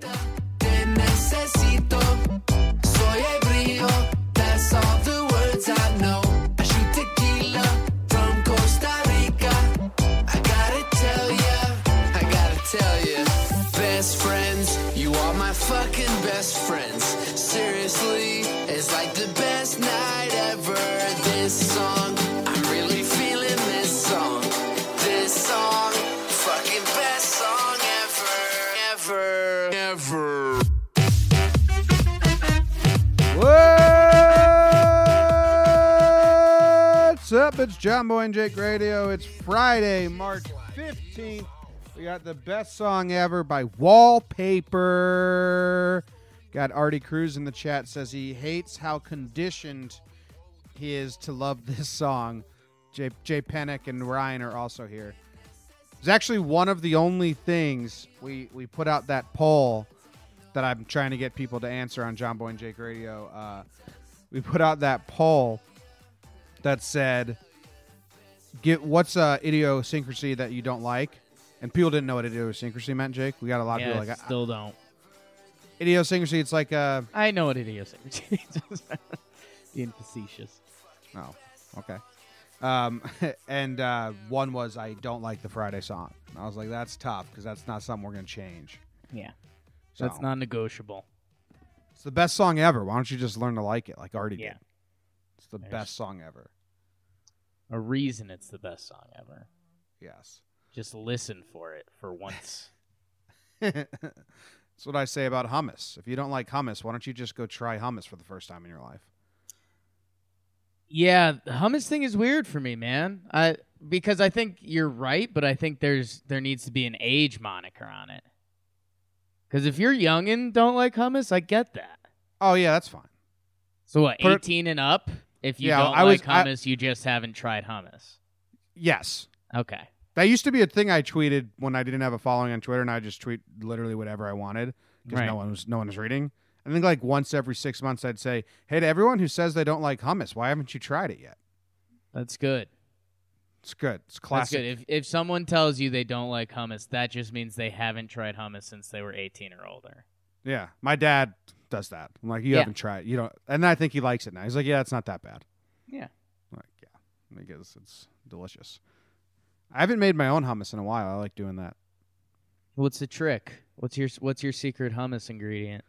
Te It's John Boy and Jake Radio. It's Friday, March 15th. We got the best song ever by Wallpaper. Got Artie Cruz in the chat says he hates how conditioned he is to love this song. Jay, Jay Pennick and Ryan are also here. It's actually one of the only things we, we put out that poll that I'm trying to get people to answer on John Boy and Jake Radio. Uh, we put out that poll that said, "Get what's a idiosyncrasy that you don't like?" And people didn't know what idiosyncrasy meant. Jake, we got a lot of Yeah, people like I still don't. idiosyncrasy. It's like uh I know what idiosyncrasy is. Being facetious. oh okay. Um, and uh, one was I don't like the Friday song. And I was like, that's tough because that's not something we're gonna change. Yeah. So That's not negotiable. It's the best song ever. Why don't you just learn to like it like Artie Yeah. did? It's the There's- best song ever. A reason it's the best song ever. Yes. Just listen for it for once. That's what I say about hummus. If you don't like hummus, why don't you just go try hummus for the first time in your life? yeah, the hummus thing is weird for me, man. I because I think you're right, but I think there's there needs to be an age moniker on it. Because if you're young and don't like hummus, I get that. Oh yeah, that's fine. So what, Per- 18 and up? If you Yeah, don't I was- like I- hummus, you just haven't tried hummus. Yes. Okay. That used to be a thing I tweeted when I didn't have a following on Twitter, and I just tweet literally whatever I wanted because Right. no one was no one was reading. I think like once every six months, I'd say, "Hey, to everyone who says they don't like hummus, why haven't you tried it yet? That's good. It's good. It's That's classic." good. If if someone tells you they don't like hummus, that just means they haven't tried hummus since they were 18 or older. Yeah, my dad does that. I'm like, "You Yeah. haven't tried. You don't." And I think he likes it now. He's like, "Yeah, it's not that bad." Yeah. I'm like, yeah, I guess it's delicious. I haven't made my own hummus in a while. I like doing that. What's the trick? What's your what's your secret hummus ingredient?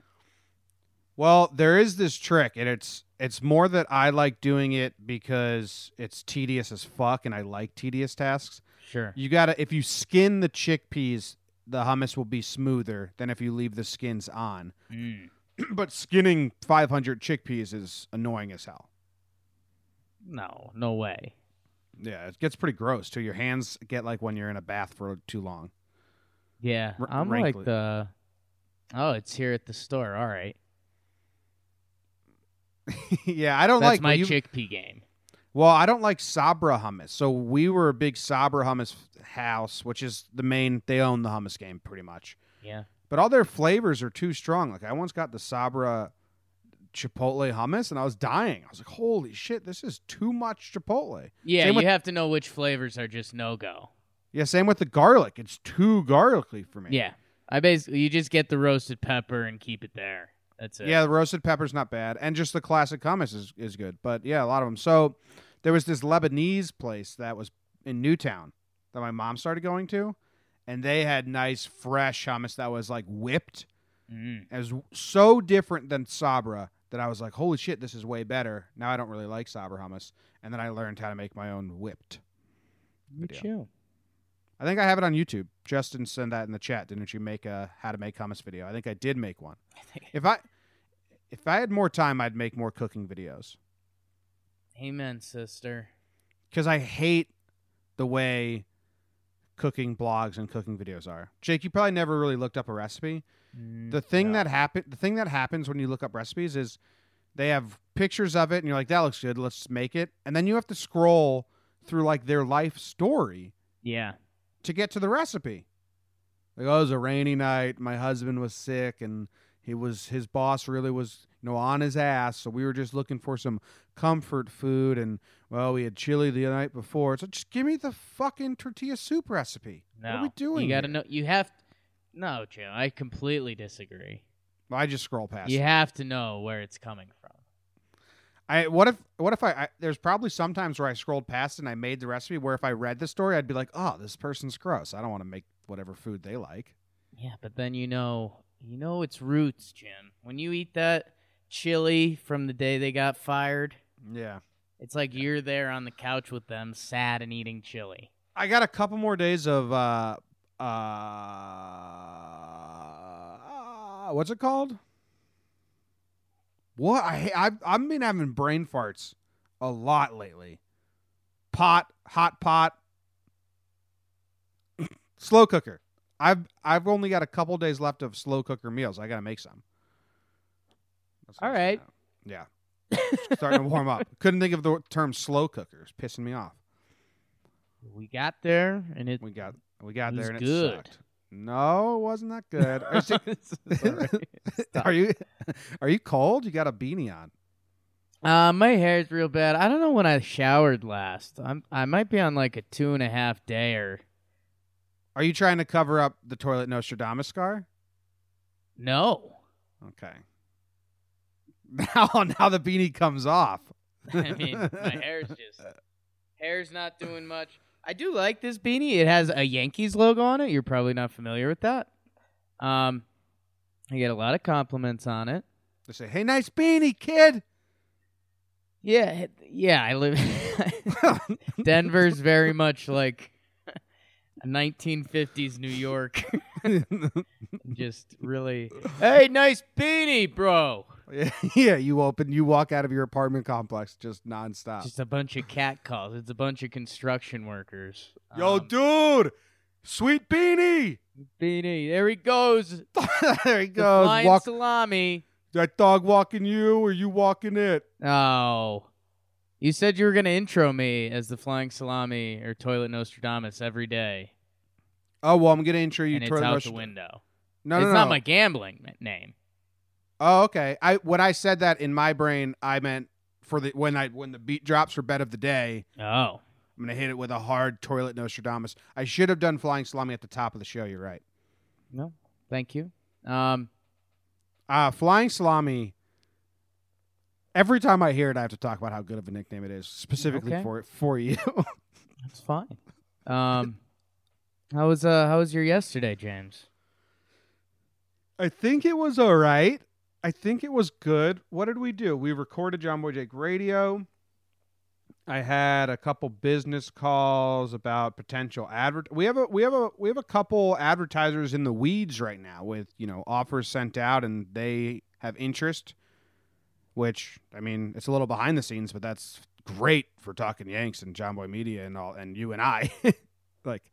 Well, there is this trick, and it's it's more that I like doing it because it's tedious as fuck, and I like tedious tasks. Sure. You gotta if you skin the chickpeas, the hummus will be smoother than if you leave the skins on. Mm. but skinning 500 chickpeas is annoying as hell. No, no way. Yeah, it gets pretty gross too. Your hands get like when you're in a bath for too long. Yeah, R- I'm wrinkly. like the. Oh, it's here at the store. All right, yeah, I don't that's like my you- chickpea game. Well, I don't like Sabra hummus. So we were a big Sabra hummus house, which is the main. They own the hummus game pretty much. Yeah. But all their flavors are too strong. Like I once got the Sabra Chipotle hummus, and I was dying. I was like, "Holy shit, this is too much Chipotle." Yeah, Same you with- have to know which flavors are just no go. Yeah, same with the garlic. It's too garlicky for me. Yeah, I basically you just get the roasted pepper and keep it there. That's it. Yeah, the roasted pepper's not bad, and just the classic hummus is, is good. But yeah, a lot of them. So there was this Lebanese place that was in Newtown that my mom started going to, and they had nice fresh hummus that was like whipped. Mm. It was so different than Sabra that I was like, "Holy shit, this is way better." Now I don't really like Sabra hummus, and then I learned how to make my own whipped. Me at. I think I have it on YouTube. Justin sent that in the chat. Didn't you make a how to make hummus video? I think I did make one. If I if I had more time, I'd make more cooking videos Amen, sister. because I hate the way cooking blogs and cooking videos are. Jake, you probably never really looked up a recipe. Mm, The thing no. that happen the thing that happens when you look up recipes is they have pictures of it and you're like that looks good, let's make it. And then you have to scroll through like their life story Yeah. to get to the recipe. Like, oh, it was a rainy night. My husband was sick, and he was his boss really was you know on his ass. So we were just looking for some comfort food, and well, we had chili the night before. So just give me the fucking tortilla soup recipe. No. What are we doing? You got to here? know. You have. No, Joe. I completely disagree. I just scroll past. You it. have to know where it's coming from. I what if what if I, I there's probably sometimes where I scrolled past and I made the recipe where if I read the story I'd be like, oh, this person's gross. I don't want to make whatever food they like. Yeah, but then you know, you know its roots, Jim. When you eat that chili from the day they got fired, Yeah. it's like you're there on the couch with them, sad and eating chili. I got a couple more days of uh uh what's it called? What I I've I've been having brain farts a lot lately. Pot, hot pot, slow cooker. I've I've only got a couple days left of slow cooker meals. I gotta make some. What saying Yeah, starting to warm up. Couldn't think of the term slow cooker. It's pissing me off. We got there, and it. We got we got there and good. it sucked. No, it wasn't that good. Are you, sick- This is all right. Stop. are you are you cold? You got a beanie on. Uh, my hair is real bad. I don't know when I showered last. I'm. I might be on like a two and a half day or Are you trying to cover up the toilet Nostradamus scar? no. Okay. Now now the beanie comes off. I mean, my hair's just hair's not doing much. I do like this beanie. It has a Yankees logo on it. You're probably not familiar with that. Um, I get a lot of compliments on it. They say, "Hey, nice beanie, kid." Yeah, yeah. I live. Denver's very much like 1950s New York. just really, hey, nice beanie, bro. yeah, you open, you walk out of your apartment complex just nonstop. Just a bunch of cat calls. It's a bunch of construction workers. Yo, Um, dude, sweet beanie. beanie. There he goes. there he The goes. flying Walk, salami. that dog walking you, or you walking it? Oh. You said you were going to intro me as the flying salami or toilet Nostradamus every day, Oh well, I'm gonna intro you. and it's out Nostra- the window. No, it's no, not my gambling name. Oh, okay. I when I said that in my brain, I meant for the when I when the beat drops for bed of the day, Oh. I'm gonna hit it with a hard toilet Nostradamus. I should have done flying salami at the top of the show. You're right. No, thank you. Um, Uh flying salami. Every time I hear it, I have to talk about how good of a nickname it is, specifically Okay. for for you. that's fine. Um, how was uh how was your yesterday, James? I think it was all right. I think it was good. What did we do? We recorded John Boy Jake Radio. I had a couple business calls about potential advert. We have a we have a we have a couple advertisers in the weeds right now with you know offers sent out and they have interest. Which I mean, it's a little behind the scenes, but that's great for talking Yanks and John Boy Media and all and you and I. like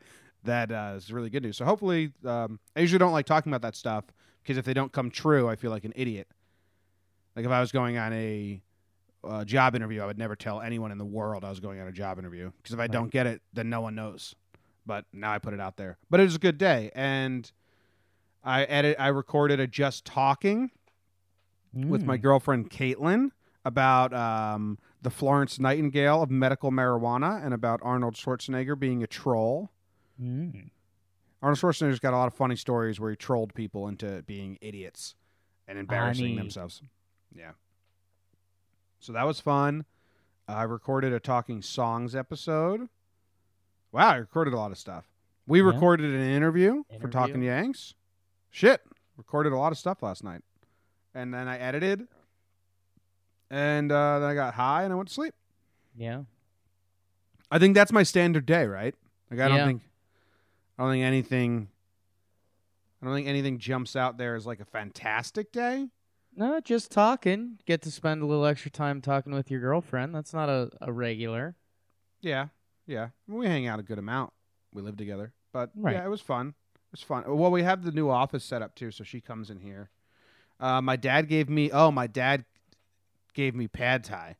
that uh, is really good news. So hopefully, um, I usually don't like talking about that stuff because if they don't come true, I feel like an idiot. Like if I was going on a uh, job interview, I would never tell anyone in the world I was going on a job interview because if I don't get it, then no one knows. But now I put it out there. But it was a good day, and I edit. I recorded a just talking with my Mm. girlfriend Caitlin about um, the Florence Nightingale of medical marijuana and about Arnold Schwarzenegger being a troll. Mm. Arnold Schwarzenegger's got a lot of funny stories where he trolled people into being idiots and embarrassing themselves. Yeah. So that was fun. I recorded a Talking Songs episode. Wow, I recorded a lot of stuff. We Yeah. recorded an interview, for Talking Yanks. Shit. Recorded a lot of stuff last night. And then I edited. And uh, then I got high and I went to sleep. Yeah. I think that's my standard day, right? Like I don't think I don't think anything I don't think anything jumps out there as like a fantastic day. No, just talking. Get to spend a little extra time talking with your girlfriend. That's not a, a regular. Yeah. Yeah. We hang out a good amount. We live together. But Right. yeah, it was fun. It was fun. Well, we have the new office set up too, so she comes in here. Uh, my dad gave me. Oh, my dad gave me pad thai.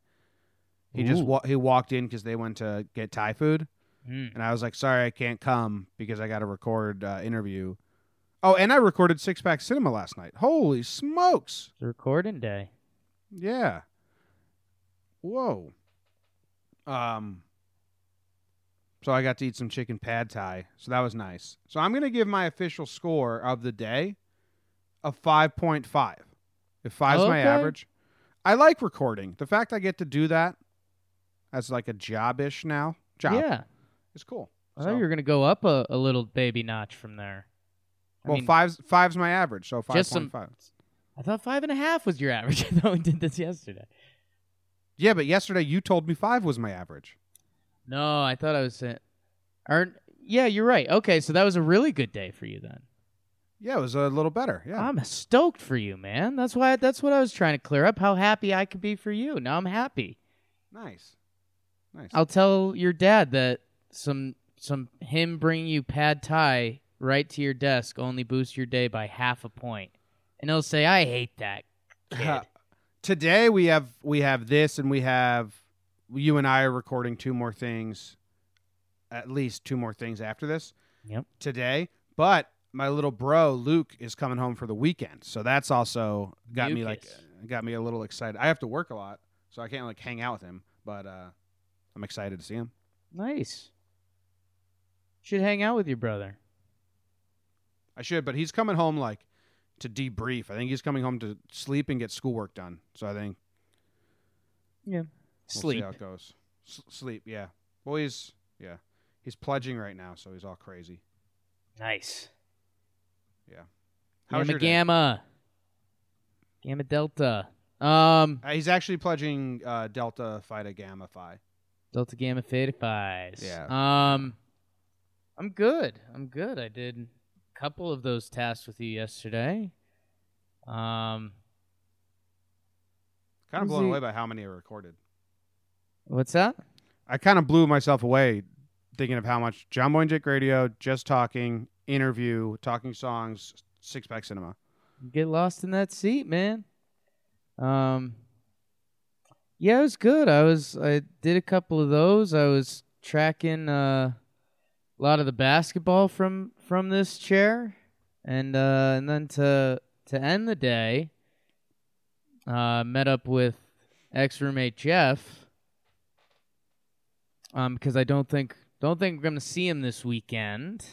He just wa- he walked in because they went to get Thai food, Mm. and I was like, "Sorry, I can't come because I got to record uh, interview." Oh, and I recorded Six Pack Cinema last night. Holy smokes! It's recording day. Yeah. Whoa. Um. So I got to eat some chicken pad thai, so that was nice. So I'm gonna give my official score of the day a five point five. If five's my average, I like recording. The fact I get to do that as like a job-ish now, job Yeah. Is cool. I So- thought you were gonna go up a, a little baby notch from there. I well, mean, five's five's my average, so five point some- I thought five and a half was your average. I thought we did this yesterday. Yeah, but yesterday you told me five was my average. No, I thought I was saying. Or, yeah, you're right. Okay, so that was a really good day for you then. Yeah, it was a little better. Yeah. I'm stoked for you, man. That's why. That's what I was trying to clear up. How happy I could be for you. Now I'm happy. nice. Nice. I'll tell your dad that some some him bringing you pad thai right to your desk only boosts your day by half a point, and he'll say, "I hate that kid." Today we have we have this and we have you and I are recording two more things at least two more things after this Yep. today. But my little bro Luke is coming home for the weekend. So that's also got me like got me a little excited. I have to work a lot, so I can't like hang out with him, but uh I'm excited to see him. Nice. Should hang out with your brother. I should, but he's coming home like to debrief. I think he's coming home to sleep and get schoolwork done. So I think Yeah. We'll see Sleep. how it goes. S- sleep, yeah. Well, he's yeah, he's pledging right now, so he's all crazy. Nice. Yeah. How gamma gamma. Gamma delta. Um Uh, he's actually pledging uh, Delta Phi to Gamma Phi. delta gamma theta phi's. Yeah. Um I'm good. I'm good. I did a couple of those tasks with you yesterday. Um Kind of blown away by how many are recorded. what's that? I kind of blew myself away thinking of how much John Boy and Jake Radio, just talking, interview, talking songs, six pack cinema. Get lost in that seat, man. Um Yeah, it was good. I was I did a couple of those. I was tracking uh a lot of the basketball from from this chair. And uh and then to to end the day, uh met up with ex roommate Jeff. Um because I don't think don't think we're gonna see him this weekend.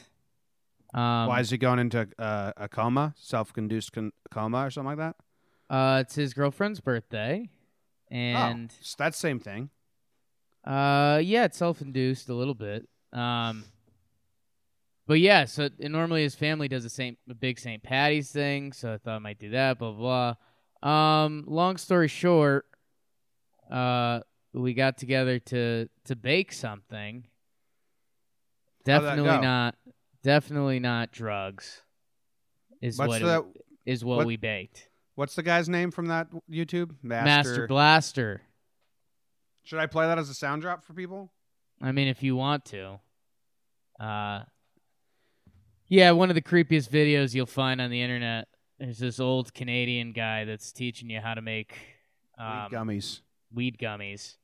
Um Why is he going into uh, a coma, self-induced con- coma, or something like that? Uh, it's his girlfriend's birthday, and oh, s- that's same thing. uh, yeah, it's self-induced a little bit. Um, but yeah, so and normally his family does the same big St. Patty's thing, so I thought I might do that. Blah blah. Um, long story short, uh, we got together to to bake something. Definitely not. Definitely not drugs. Is What's what it- the is what, what- we baked. what's the guy's name from that YouTube? Master Blaster. Should I play that as a sound drop for people? I mean, if you want to. Uh, yeah, one of the creepiest videos you'll find on the internet is this old Canadian guy that's teaching you how to make um, Weed gummies. weed gummies.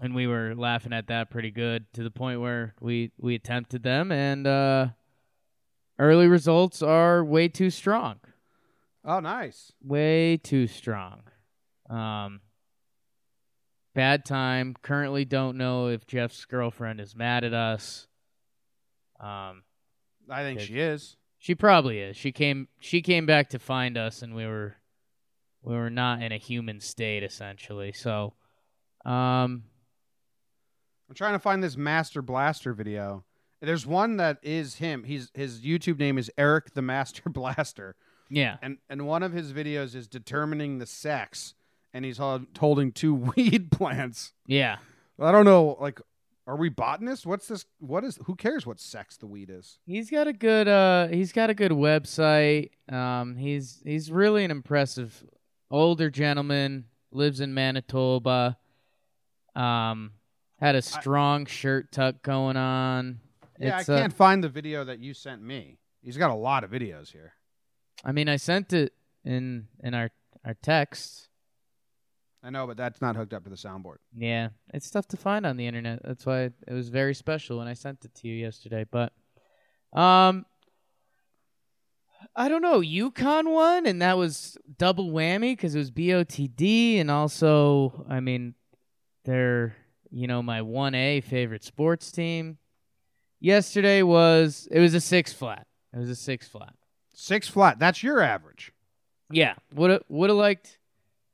And we were laughing at that pretty good to the point where we, we attempted them, and uh, early results are way too strong. Oh, nice. Way too strong. Um, bad time. Currently, don't know if Jeff's girlfriend is mad at us. Um, I think she is. she probably is. She came. She came back to find us, and we were, we were not in a human state essentially. So, um, I'm trying to find this Master Blaster video. There's one that is him. He's his YouTube name is Eric the Master Blaster, yeah, and and one of his videos is determining the sex, and he's hol- holding two weed plants. yeah. I don't know, like, are we botanists? What's this? What is? Who cares what sex the weed is? He's got a good. Uh, he's got a good website. Um, he's he's really an impressive older gentleman. Lives in Manitoba. Um, had a strong shirt tuck going on. Yeah, It's, I uh, can't find the video that you sent me. He's got a lot of videos here. I mean, I sent it in in our our text. I know, but that's not hooked up to the soundboard. Yeah, it's tough to find on the internet. That's why it was very special when I sent it to you yesterday. But, um, I don't know. UConn won, and that was double whammy because it was BOTD, and also, I mean, they're you know my one A favorite sports team. Yesterday was it was a six flat. It was a six flat. Six flat. That's your average. Yeah, would would have liked.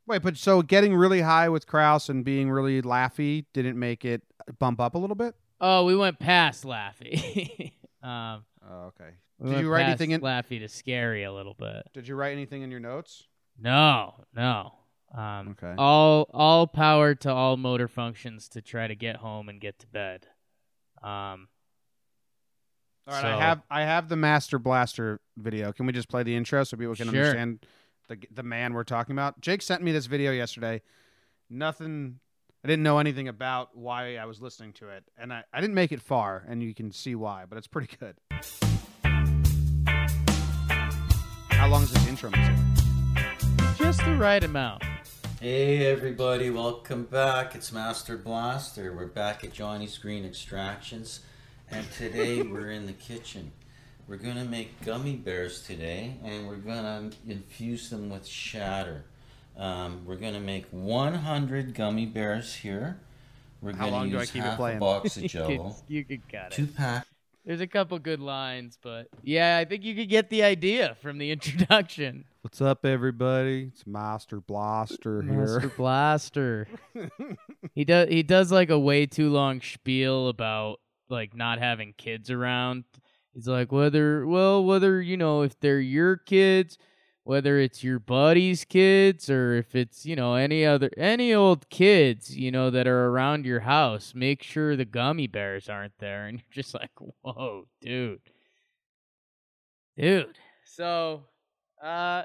Wait, but so getting really high with Kraus and being really laughy didn't make it bump up a little bit? Oh, we went past Laffy. um, Oh, okay. we Did went you write past anything in? Laffy to scary a little bit? Did you write anything in your notes? No, no. Um, Okay. All all power to all motor functions to try to get home and get to bed. Um, All right, So- I have I have the Master Blaster video. Can we just play the intro so people can Sure. understand the the man we're talking about? Jake sent me this video yesterday. Nothing. I didn't know anything about why I was listening to it, and I, I didn't make it far, and you can see why, but it's pretty good. How long is this intro music? just the right amount. Hey everybody, welcome back. It's Master Blaster. We're back at Johnny's Green Extractions, and today we're in the kitchen. We're gonna make gummy bears today, and we're gonna infuse them with shatter. Um, we're gonna make 100 gummy bears here. We're How gonna long do I use keep half a playing? box of you, could, Jello, you could cut it. two it. pack. There's a couple good lines, but yeah, I think you could get the idea from the introduction. What's up, everybody? It's Master Blaster here. Master Blaster. he does he does like a way too long spiel about like not having kids around. He's like whether well whether you know if they're your kids, whether it's your buddy's kids or if it's you know any other any old kids you know that are around your house, make sure the gummy bears aren't there. And you're just like, whoa, dude, dude. So, uh.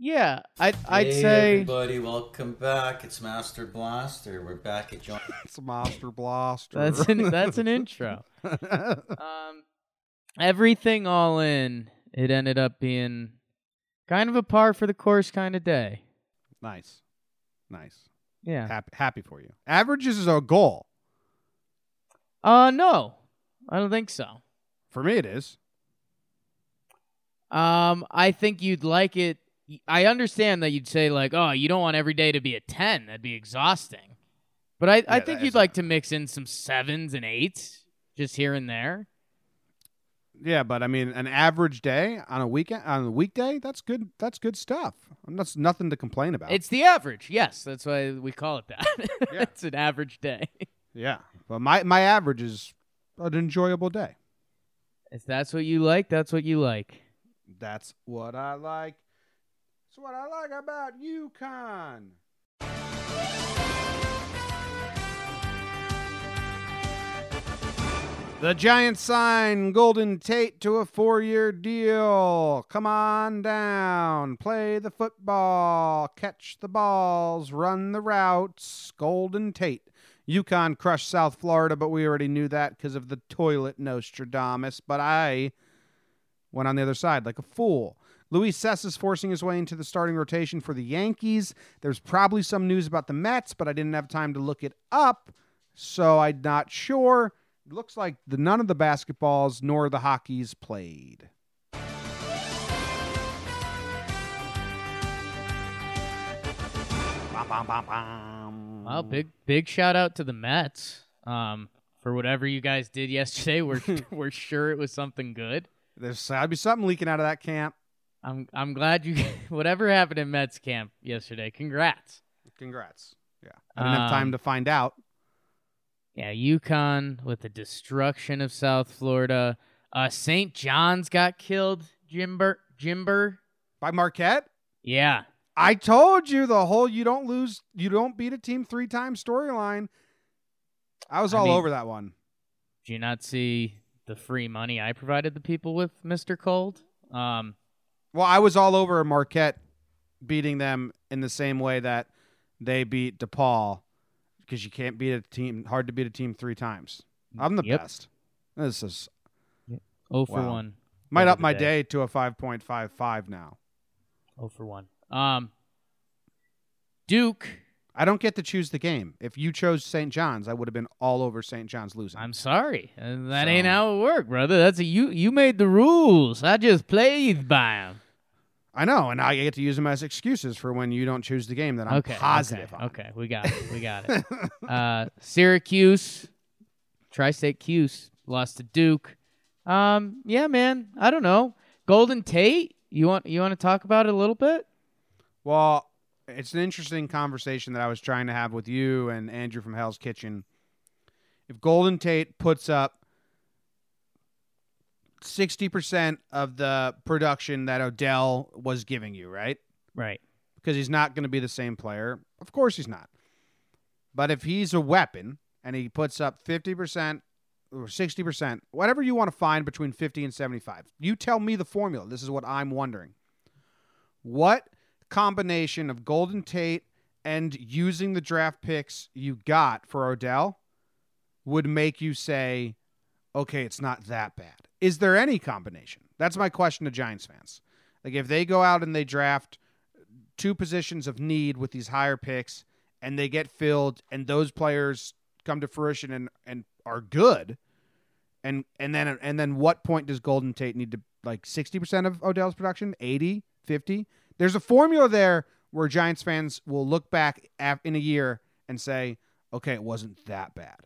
Yeah, I'd I'd hey say everybody, welcome back. It's Master Blaster. We're back at John. It's Master Blaster. That's an that's an intro. Um, everything all in, it ended up being kind of a par for the course kind of day. nice, nice. Yeah. Happy, happy for you. Averages is a goal Uh, no, I don't think so. for me. It is. Um, I think you'd like it. I understand that you'd say like, oh, you don't want every day to be a ten. That'd be exhausting. But I, I think you'd like to mix in some sevens and eights just here and there. Yeah, but I mean, an average day on a weekend on a weekday, that's good. That's good stuff. That's nothing to complain about. It's the average. Yes, that's why we call it that. Yeah. it's an average day. yeah, but my my average is an enjoyable day. If that's what you like, that's what you like. That's what I like. That's what I like about UConn. The Giants sign Golden Tate to a four year deal. Come on down. Play the football. Catch the balls. Run the routes. Golden Tate. UConn crushed South Florida, but we already knew that because of the toilet Nostradamus. But I went on the other side like a fool. Luis Cessa is forcing his way into the starting rotation for the Yankees. There's probably some news about the Mets, but I didn't have time to look it up, so I'm not sure. It looks like the, none of the basketballs nor the hockeys played. Well, big big shout out to the Mets. Um, for whatever you guys did yesterday, we're we're sure it was something good. There's got to be something leaking out of that camp. I'm I'm glad you whatever happened in Mets camp yesterday. Congrats. Congrats. Yeah. I didn't have time Um, to find out. Yeah, UConn with the destruction of South Florida. Uh, St. John's got killed. Jimber Jimber. By Marquette? Yeah, I told you the whole you don't lose, you don't beat a team three times storyline. I was I all mean- over that one. Do you not see the free money I provided the people with, Mister Cold? Um, Well, I was all over Marquette beating them in the same way that they beat DePaul because you can't beat a team, hard to beat a team three times. I'm the Yep. best. This is Oh for Wow. one. might up my day. day to a 5.55 now. Oh for one. Um, Duke. I don't get to choose the game. If you chose St. John's, I would have been all over St. John's losing. I'm sorry. Uh, That ain't how it worked, brother. That's a you. You made the rules. I just played by them. I know, and I get to use them as excuses for when you don't choose the game that I'm okay. positive okay, on. Okay, we got it. We got it. uh, Syracuse, Tri-State Cuse lost to Duke. Um, yeah, man. I don't know. Golden Tate. You want you want to talk about it a little bit? Well, it's an interesting conversation that I was trying to have with you and Andrew from Hell's Kitchen. If Golden Tate puts up 60% of the production that Odell was giving you, right? Right. Because he's not going to be the same player. Of course he's not. But if he's a weapon and he puts up 50% or 60%, whatever you want to find between 50 and 75, you tell me the formula. This is what I'm wondering. What combination of Golden Tate and using the draft picks you got for Odell would make you say, okay, it's not that bad? Is there any combination? That's my question to Giants fans. Like, if they go out and they draft two positions of need with these higher picks and they get filled and those players come to fruition and, and are good, and and then and then what point does Golden Tate need to like 60% of Odell's production, 80, 50? There's a formula there where Giants fans will look back in a year and say, "Okay, it wasn't that bad."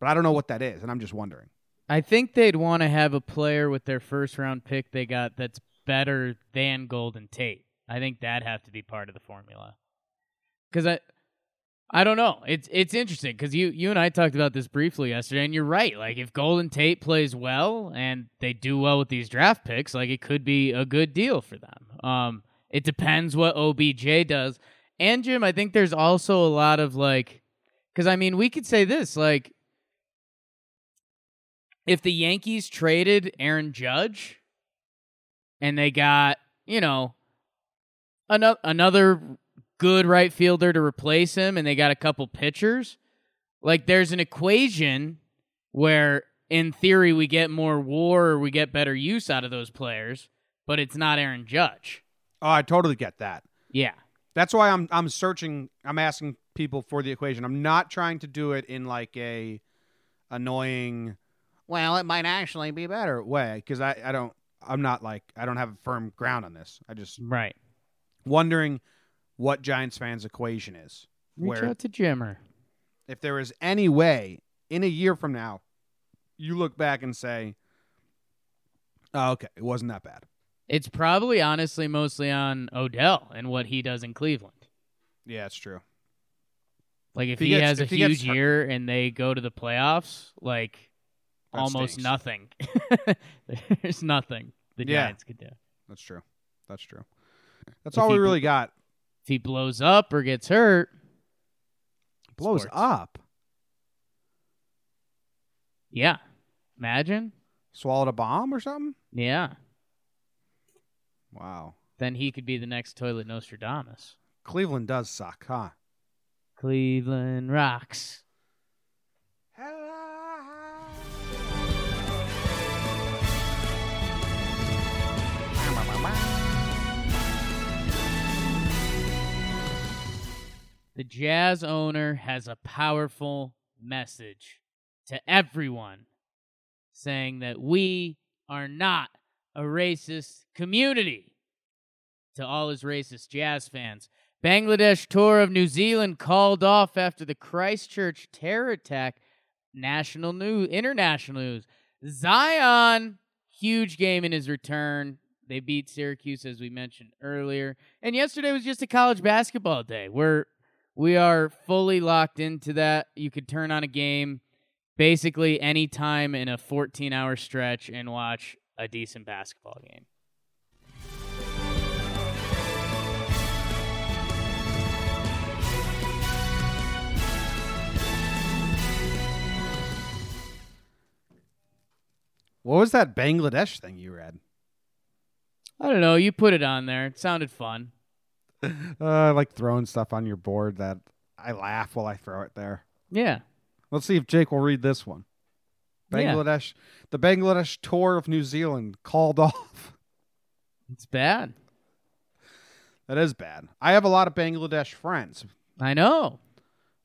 But I don't know what that is, and I'm just wondering. I think they'd want to have a player with their first round pick they got that's better than Golden Tate. I think that'd have to be part of the formula. Because I, I don't know. It's it's interesting because you you and I talked about this briefly yesterday, and you're right. Like if Golden Tate plays well and they do well with these draft picks, like it could be a good deal for them. Um, it depends what OBJ does. And Jim, I think there's also a lot of like, because I mean, we could say this like if the Yankees traded Aaron Judge and they got, you know, another another good right fielder to replace him and they got a couple pitchers, like there's an equation where in theory we get more war or we get better use out of those players, but it's not Aaron Judge. Oh, I totally get that. Yeah. That's why I'm I'm searching. I'm asking people for the equation. I'm not trying to do it in like a annoying. Well, it might actually be better way because I I don't I'm not like I don't have a firm ground on this. I just Right. wondering what Giants fans' equation is. Reach where out to Jimmer. if there is any way in a year from now, you look back and say, oh, "Okay, it wasn't that bad." It's probably honestly mostly on Odell and what he does in Cleveland. Yeah, it's true. Like if, If he gets- has a if he huge year and they go to the playoffs, like That almost stinks. nothing. There's nothing the Yeah. Giants could do. That's true. That's true. That's If all we really got. If he blows up or gets hurt, Blows Sports. up. yeah. Imagine. Swallowed a bomb or something. Yeah. Wow. Then he could be the next toilet Nostradamus. Cleveland does suck, huh? Cleveland rocks. The Jazz owner has a powerful message to everyone saying that we are not a racist community. To all his racist Jazz fans, Bangladesh tour of New Zealand called off after the Christchurch terror attack. National news, international news. Zion, huge game in his return. They beat Syracuse, as we mentioned earlier. And yesterday was just a college basketball day. We're we are fully locked into that. You could turn on a game basically any time in a 14 hour stretch and watch a decent basketball game. What was that Bangladesh thing you read? I don't know. You put it on there. It sounded fun. Uh, I like throwing stuff on your board that I laugh while I throw it there. Yeah. Let's see if Jake will read this one. Yeah. Bangladesh, the Bangladesh tour of New Zealand called off. It's bad. That is bad. I have a lot of Bangladesh friends. I know.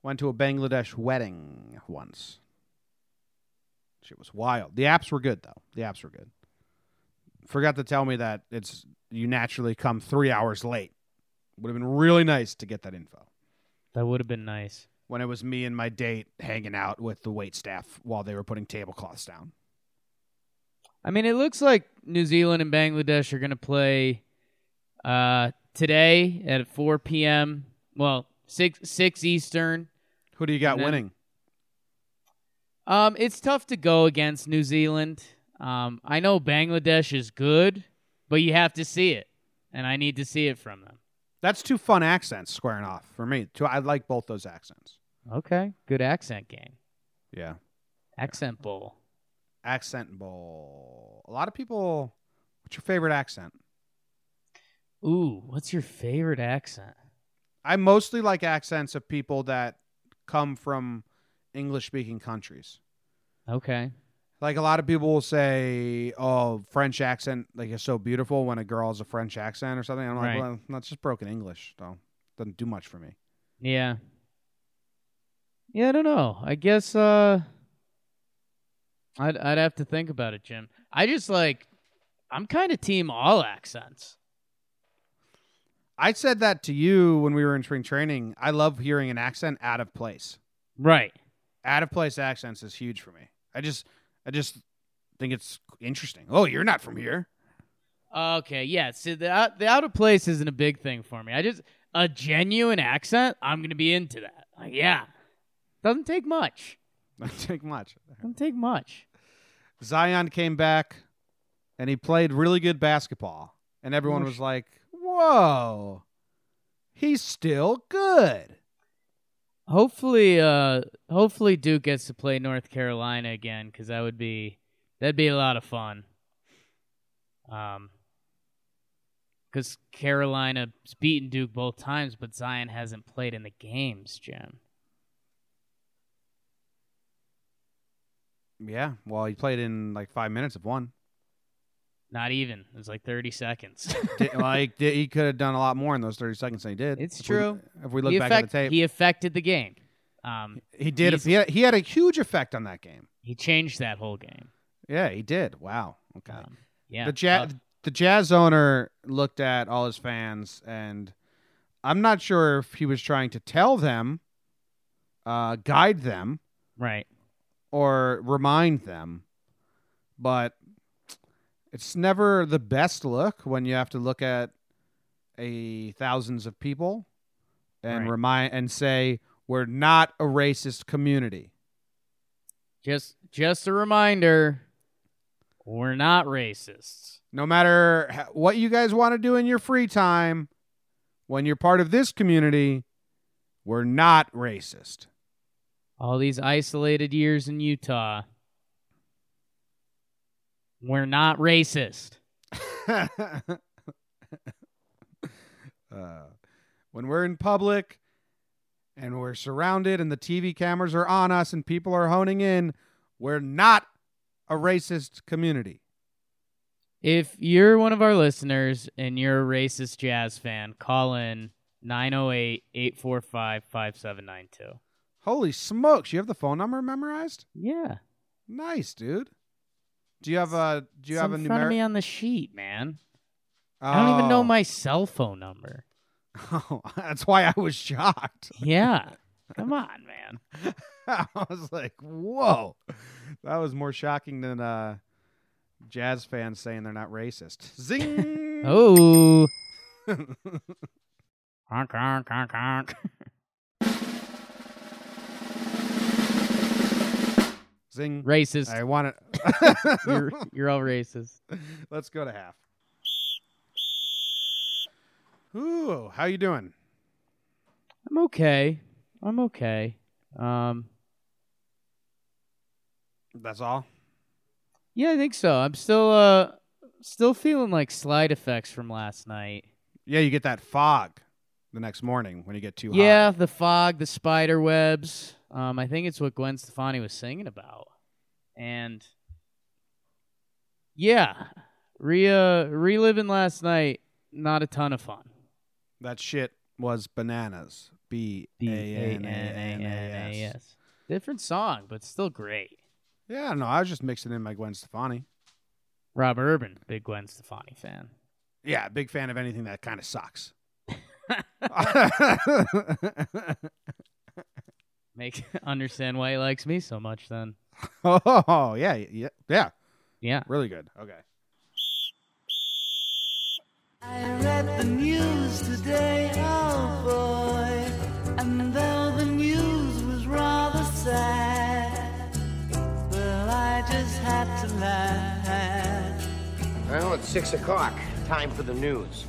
Went to a Bangladesh wedding once. Shit was wild. The apps were good though. The apps were good. Forgot to tell me that it's you naturally come three hours late. Would have been really nice to get that info. That would have been nice. When it was me and my date hanging out with the wait staff while they were putting tablecloths down. I mean, it looks like New Zealand and Bangladesh are going to play uh, today at 4 p.m. Well, six six Eastern. Who do you got then- winning? Um, it's tough to go against New Zealand. Um, I know Bangladesh is good, but you have to see it, and I need to see it from them. That's two fun accents squaring off for me. Two, I like both those accents. Okay, good accent game, Yeah. accent bowl. Accent bowl. A lot of people. What's your favorite accent? Ooh, what's your favorite accent? I mostly like accents of people that come from English speaking countries. Okay, Like a lot of people will say, "Oh, French accent like is so beautiful when a girl has a French accent or something." I'm like, Right. "Well, that's just broken English, though. Doesn't do much for me." yeah, yeah. I don't know. I guess uh, I'd I'd have to think about it, Jim. I just like I'm kind of team all accents. I said that to you when we were in spring training. I love hearing an accent out of place. Right. Out of place accents is huge for me. I just, I just think it's interesting. Oh, you're not from here. Okay, yeah. So the out, the out of place isn't a big thing for me. I just a genuine accent. I'm gonna be into that. Like, yeah, doesn't take much. Doesn't take much. Doesn't take much. Zion came back, and he played really good basketball, and everyone was like, "Whoa, he's still good." Hopefully, uh, hopefully Duke gets to play North Carolina again because that would be that'd be a lot of fun. Um, because Carolina's beaten Duke both times, but Zion hasn't played in the games, Jim. Yeah, well, he played in like five minutes of one. Not even. It was like 30 seconds. Like he could have done a lot more in those thirty seconds than he did. It's If we- true. if we look he back affect- at the tape, He affected the game. Um, he did. He had, he had a huge effect on that game. he changed that whole game. Yeah, he did. Wow. Okay. Um, yeah. the jazz tough. the jazz owner looked at all his fans and i'm not sure if he was trying to tell them uh, guide them right. or remind them but it's never the best look when you have to look at a thousands of people and Right. remind and say we're not a racist community Just just a reminder. We're not racists. no matter what you guys want to do in your free time, when you're part of this community, we're not racist. All these isolated years in Utah. We're not racist. uh, when we're in public and we're surrounded and the TV cameras are on us and people are honing in, we're not a racist community. If you're one of our listeners and you're a racist jazz fan, call in 908 845 5792. Holy smokes, you have the phone number memorized? Yeah. Nice, dude. Do you have a do you It's have a in front of me numeric? on the sheet, man. I don't even know Oh. my cell phone number. Oh, that's why I was shocked. Yeah. Come on, man. I was like, "Whoa!" That was more shocking than uh, jazz fans saying they're not racist. Zing! Oh. Honk, honk, honk, honk. Zing! Racist. I want it. You're, you're all racist. Let's go to half. Ooh, how you doing? I'm okay. I'm okay. Um, That's all. yeah, I think so. I'm still uh still feeling like slide effects from last night. Yeah, you get that fog the next morning when you get too hot. Yeah, the fog, the spider webs. Um, I think it's what Gwen Stefani was singing about. and yeah, re uh, reliving last night. Not a ton of fun. That shit was bananas. B A N A N A S. Different song, but still great. Yeah, no, I was just mixing in my Gwen Stefani. Rob Urban, big Gwen Stefani fan. Yeah, big fan of anything that kind of sucks. Make understand why he likes me so much. Then, oh yeah, yeah, yeah, yeah. really good. Okay. I read the news today, oh boy. And though the news was rather sad, well, I just had to laugh. Well, it's six o'clock. Time for the news.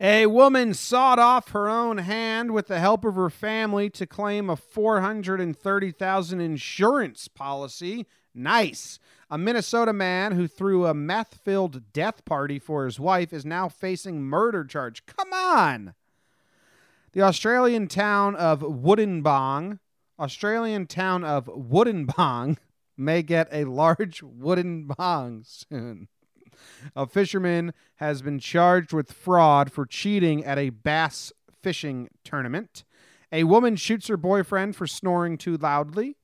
A woman sawed off her own hand with the help of her family to claim a 430,000 insurance policy. Nice. A Minnesota man who threw a meth-filled death party for his wife is now facing murder charge. Come on. The Australian town of Woodenbong, Australian town of Woodenbong may get a large wooden bong soon. A fisherman has been charged with fraud for cheating at a bass fishing tournament. A woman shoots her boyfriend for snoring too loudly.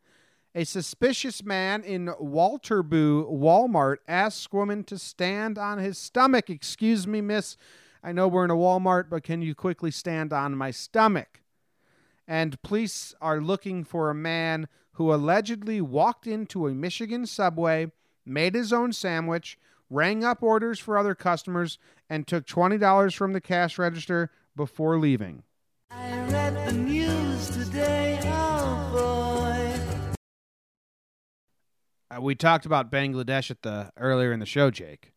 A suspicious man in Walterboro Walmart asks woman to stand on his stomach. Excuse me, miss. I know we're in a Walmart, but can you quickly stand on my stomach? And police are looking for a man who allegedly walked into a Michigan subway, made his own sandwich, rang up orders for other customers, and took $20 from the cash register before leaving. I read the news today, Uh, we talked about Bangladesh at the earlier in the show, Jake.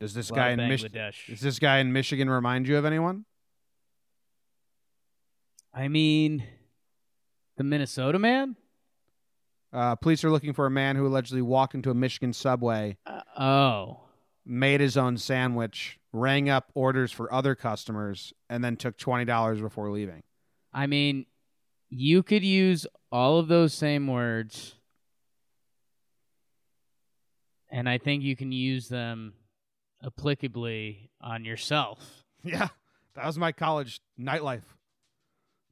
Does this Love guy in Mich- Does this guy in Michigan remind you of anyone? I mean, the Minnesota man. Uh, police are looking for a man who allegedly walked into a Michigan subway, Uh, oh, made his own sandwich, rang up orders for other customers, and then took twenty dollars before leaving. I mean, you could use all of those same words, and I think you can use them applicably on yourself. Yeah, that was my college nightlife.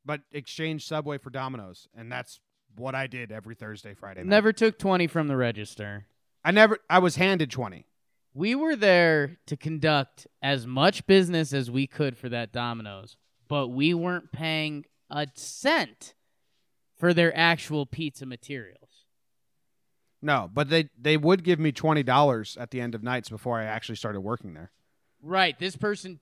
But exchange Subway for Domino's, and that's what I did every Thursday, Friday. Night. Never took 20 from the register. I never. I was handed twenty. We were there to conduct as much business as we could for that Domino's, but we weren't paying a cent for their actual pizza materials. No, but they they would give me twenty dollars at the end of nights before I actually started working there. Right. This person,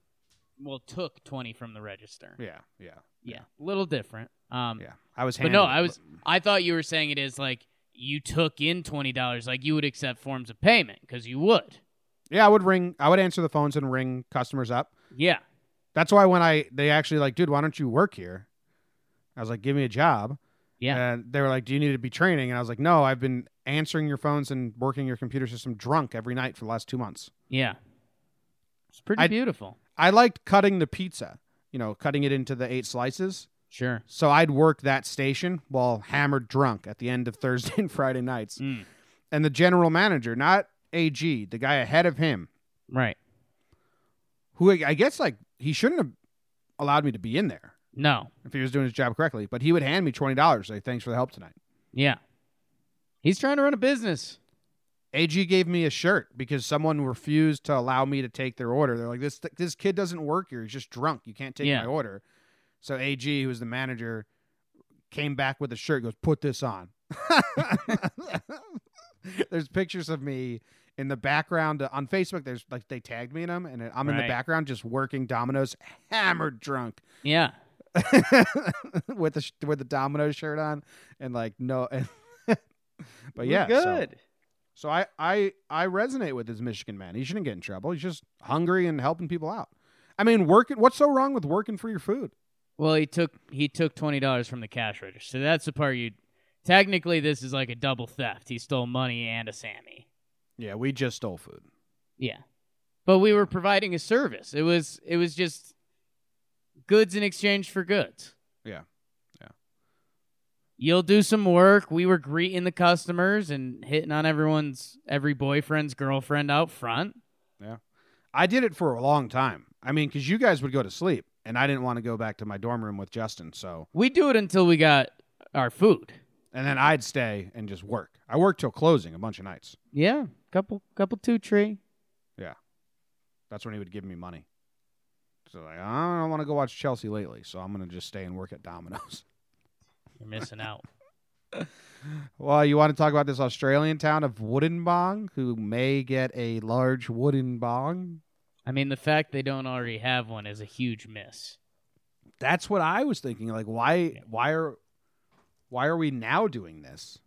well, took 20 from the register. Yeah, yeah, Yeah. A little different. Um, yeah. I was. But no, I was. I thought you were saying it is like you took in twenty dollars, like you would accept forms of payment because you would. Yeah, I would ring. I would answer the phones and ring customers up. Yeah. That's why when I they actually like, dude, why don't you work here? I was like, give me a job. Yeah. And they were like, do you need to be training? And I was like, no, I've been answering your phones and working your computer system drunk every night for the last two months. yeah. It's pretty I- beautiful. I liked cutting the pizza, you know, cutting it into the eight slices. Sure. So I'd work that station while hammered drunk at the end of Thursday and Friday nights. Mm. And the general manager, not AG, the guy ahead of him, Right. who I I guess like he shouldn't have allowed me to be in there No. if he was doing his job correctly, but he would hand me twenty dollars, say thanks for the help tonight. Yeah. He's trying to run a business. AG gave me a shirt because someone refused to allow me to take their order. They're like, "This this kid doesn't work here. He's just drunk. You can't take Yeah. my order." So AG, who was the manager, came back with a shirt. Goes, "Put this on." there's pictures of me in the background uh, on Facebook. There's like they tagged me in them, and I'm in the background just working Domino's, hammered drunk, Yeah. with the sh- with the Domino's shirt on, and like no. but We're yeah, so- good. so I, I I resonate with this Michigan man. He shouldn't get in trouble. He's just hungry and helping people out. I mean, working. What's so wrong with working for your food? Well, he took he took twenty dollars from the cash register. So that's the part you. Technically, this is like a double theft. He stole money and a Sammy. Yeah, we just stole food. Yeah, but we were providing a service. It was it was just goods in exchange for goods. Yeah, yeah. You'll do some work. We were greeting the customers and hitting on everyone's every boyfriend's girlfriend out front. Yeah. I did it for a long time. I mean, because you guys would go to sleep, and I didn't want to go back to my dorm room with Justin. So, We do it until we got our food. and then I'd stay and just work. I worked till closing a bunch of nights. Yeah, couple couple two tree. Yeah. That's when he would give me money. So like, I don't want to go watch Chelsea lately, so I'm gonna just stay and work at Domino's. You're missing out. well, you want to talk about this Australian town of Woodenbong, who may get a large wooden bong? I mean, the fact they don't already have one is a huge miss. That's what I was thinking. Like, why, why are, why are we now doing this?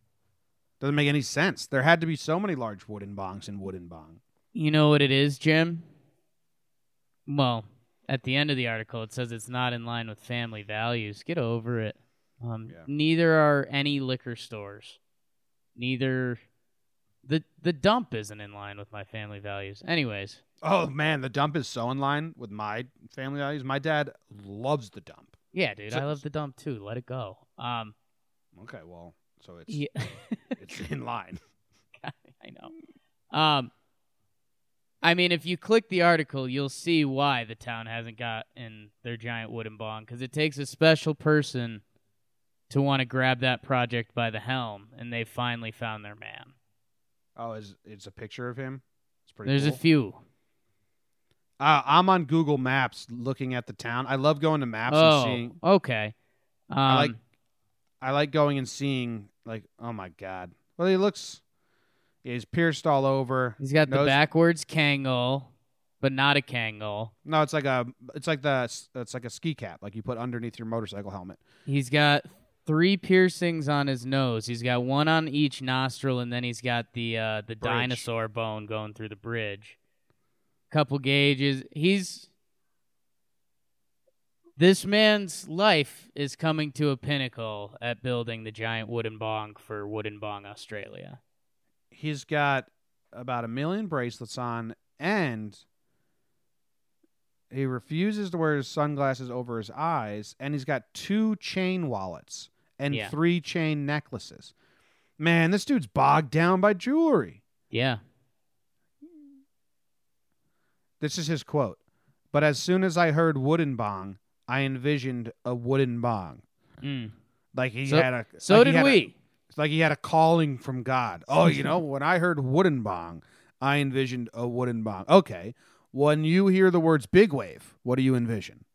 Doesn't make any sense. There had to be so many large wooden bongs in Woodenbong. You know what it is, Jim? Well, at the end of the article, it says it's not in line with family values. Get over it. Um, Yeah. Neither are any liquor stores. Neither the the dump isn't in line with my family values. Anyways, Oh man, the dump is so in line with my family values. My dad loves the dump. yeah, dude, So- I love the dump too. Let it go. Um, Okay, well, so it's yeah, it's in line. I know. Um, I mean, if you click the article, you'll see why the town hasn't got in their giant wooden bong because it takes a special person to want to grab that project by the helm, and they finally found their man. Oh, is it's a picture of him? It's pretty. There's a few. Uh, I'm on Google Maps looking at the town. I love going to maps and Oh, seeing. okay. Um, I like. I like going and seeing. Like, oh my god. Well, he looks. He's pierced all over. he's got the Nose- backwards Kangol, but not a Kangol. No, it's like a. It's like the. It's like a ski cap, like you put underneath your motorcycle helmet. He's got three piercings on his nose. He's got one on each nostril, and then he's got the uh, the Bridge. dinosaur bone going through the bridge. Couple gauges. He's this man's life is coming to a pinnacle at building the giant wooden bong for Woodenbong Australia. He's got about a million bracelets on, and he refuses to wear his sunglasses over his eyes, and he's got two chain wallets and Yeah. three chain necklaces. Man, this dude's bogged down by jewelry. Yeah, This is his quote. But as soon as I heard wooden bong, I envisioned a wooden bong. Mm. Like he So- had a. so like did we. It's like he had a calling from God. Oh, you know, when I heard wooden bong, I envisioned a wooden bong. Okay. When you hear the words big wave, what do you envision?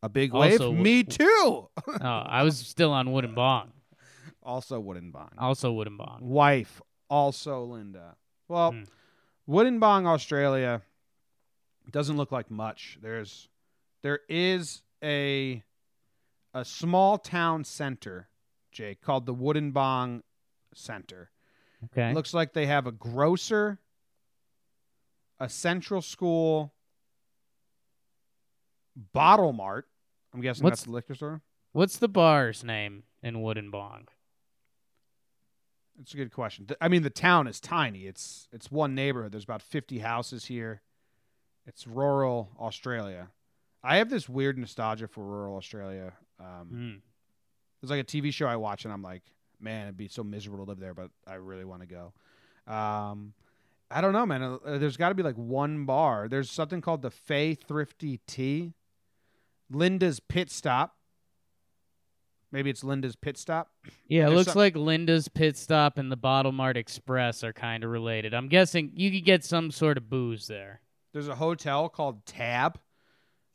A big wave? Also, Me too. oh, I was still on Wooden Bong. also wooden bong. Also Wooden Bong. Wife, also Linda. Well, Hmm. Woodenbong Australia doesn't look like much. There's there is a a small town center, Jake, called the Woodenbong Center. Okay. It looks like they have a grocer, a central school, bottle mart. I'm guessing What's- that's the liquor store. What's the bar's name in Woodenbong? It's a good question. I mean, the town is tiny. It's it's one neighborhood. There's about 50 houses here. It's rural Australia. I have this weird nostalgia for rural Australia. Um, Mm. There's like a TV show I watch, and I'm like, man, it'd be so miserable to live there, but I really want to go. Um, I don't know, man. Uh, There's got to be like one bar. There's something called the Fay Thrifty Tea. Linda's Pit Stop. Maybe it's Linda's Pit Stop. Yeah, it There's looks some- like Linda's Pit Stop and the Bottle Mart Express are kind of related. I'm guessing you could get some sort of booze there. There's a hotel called Tab.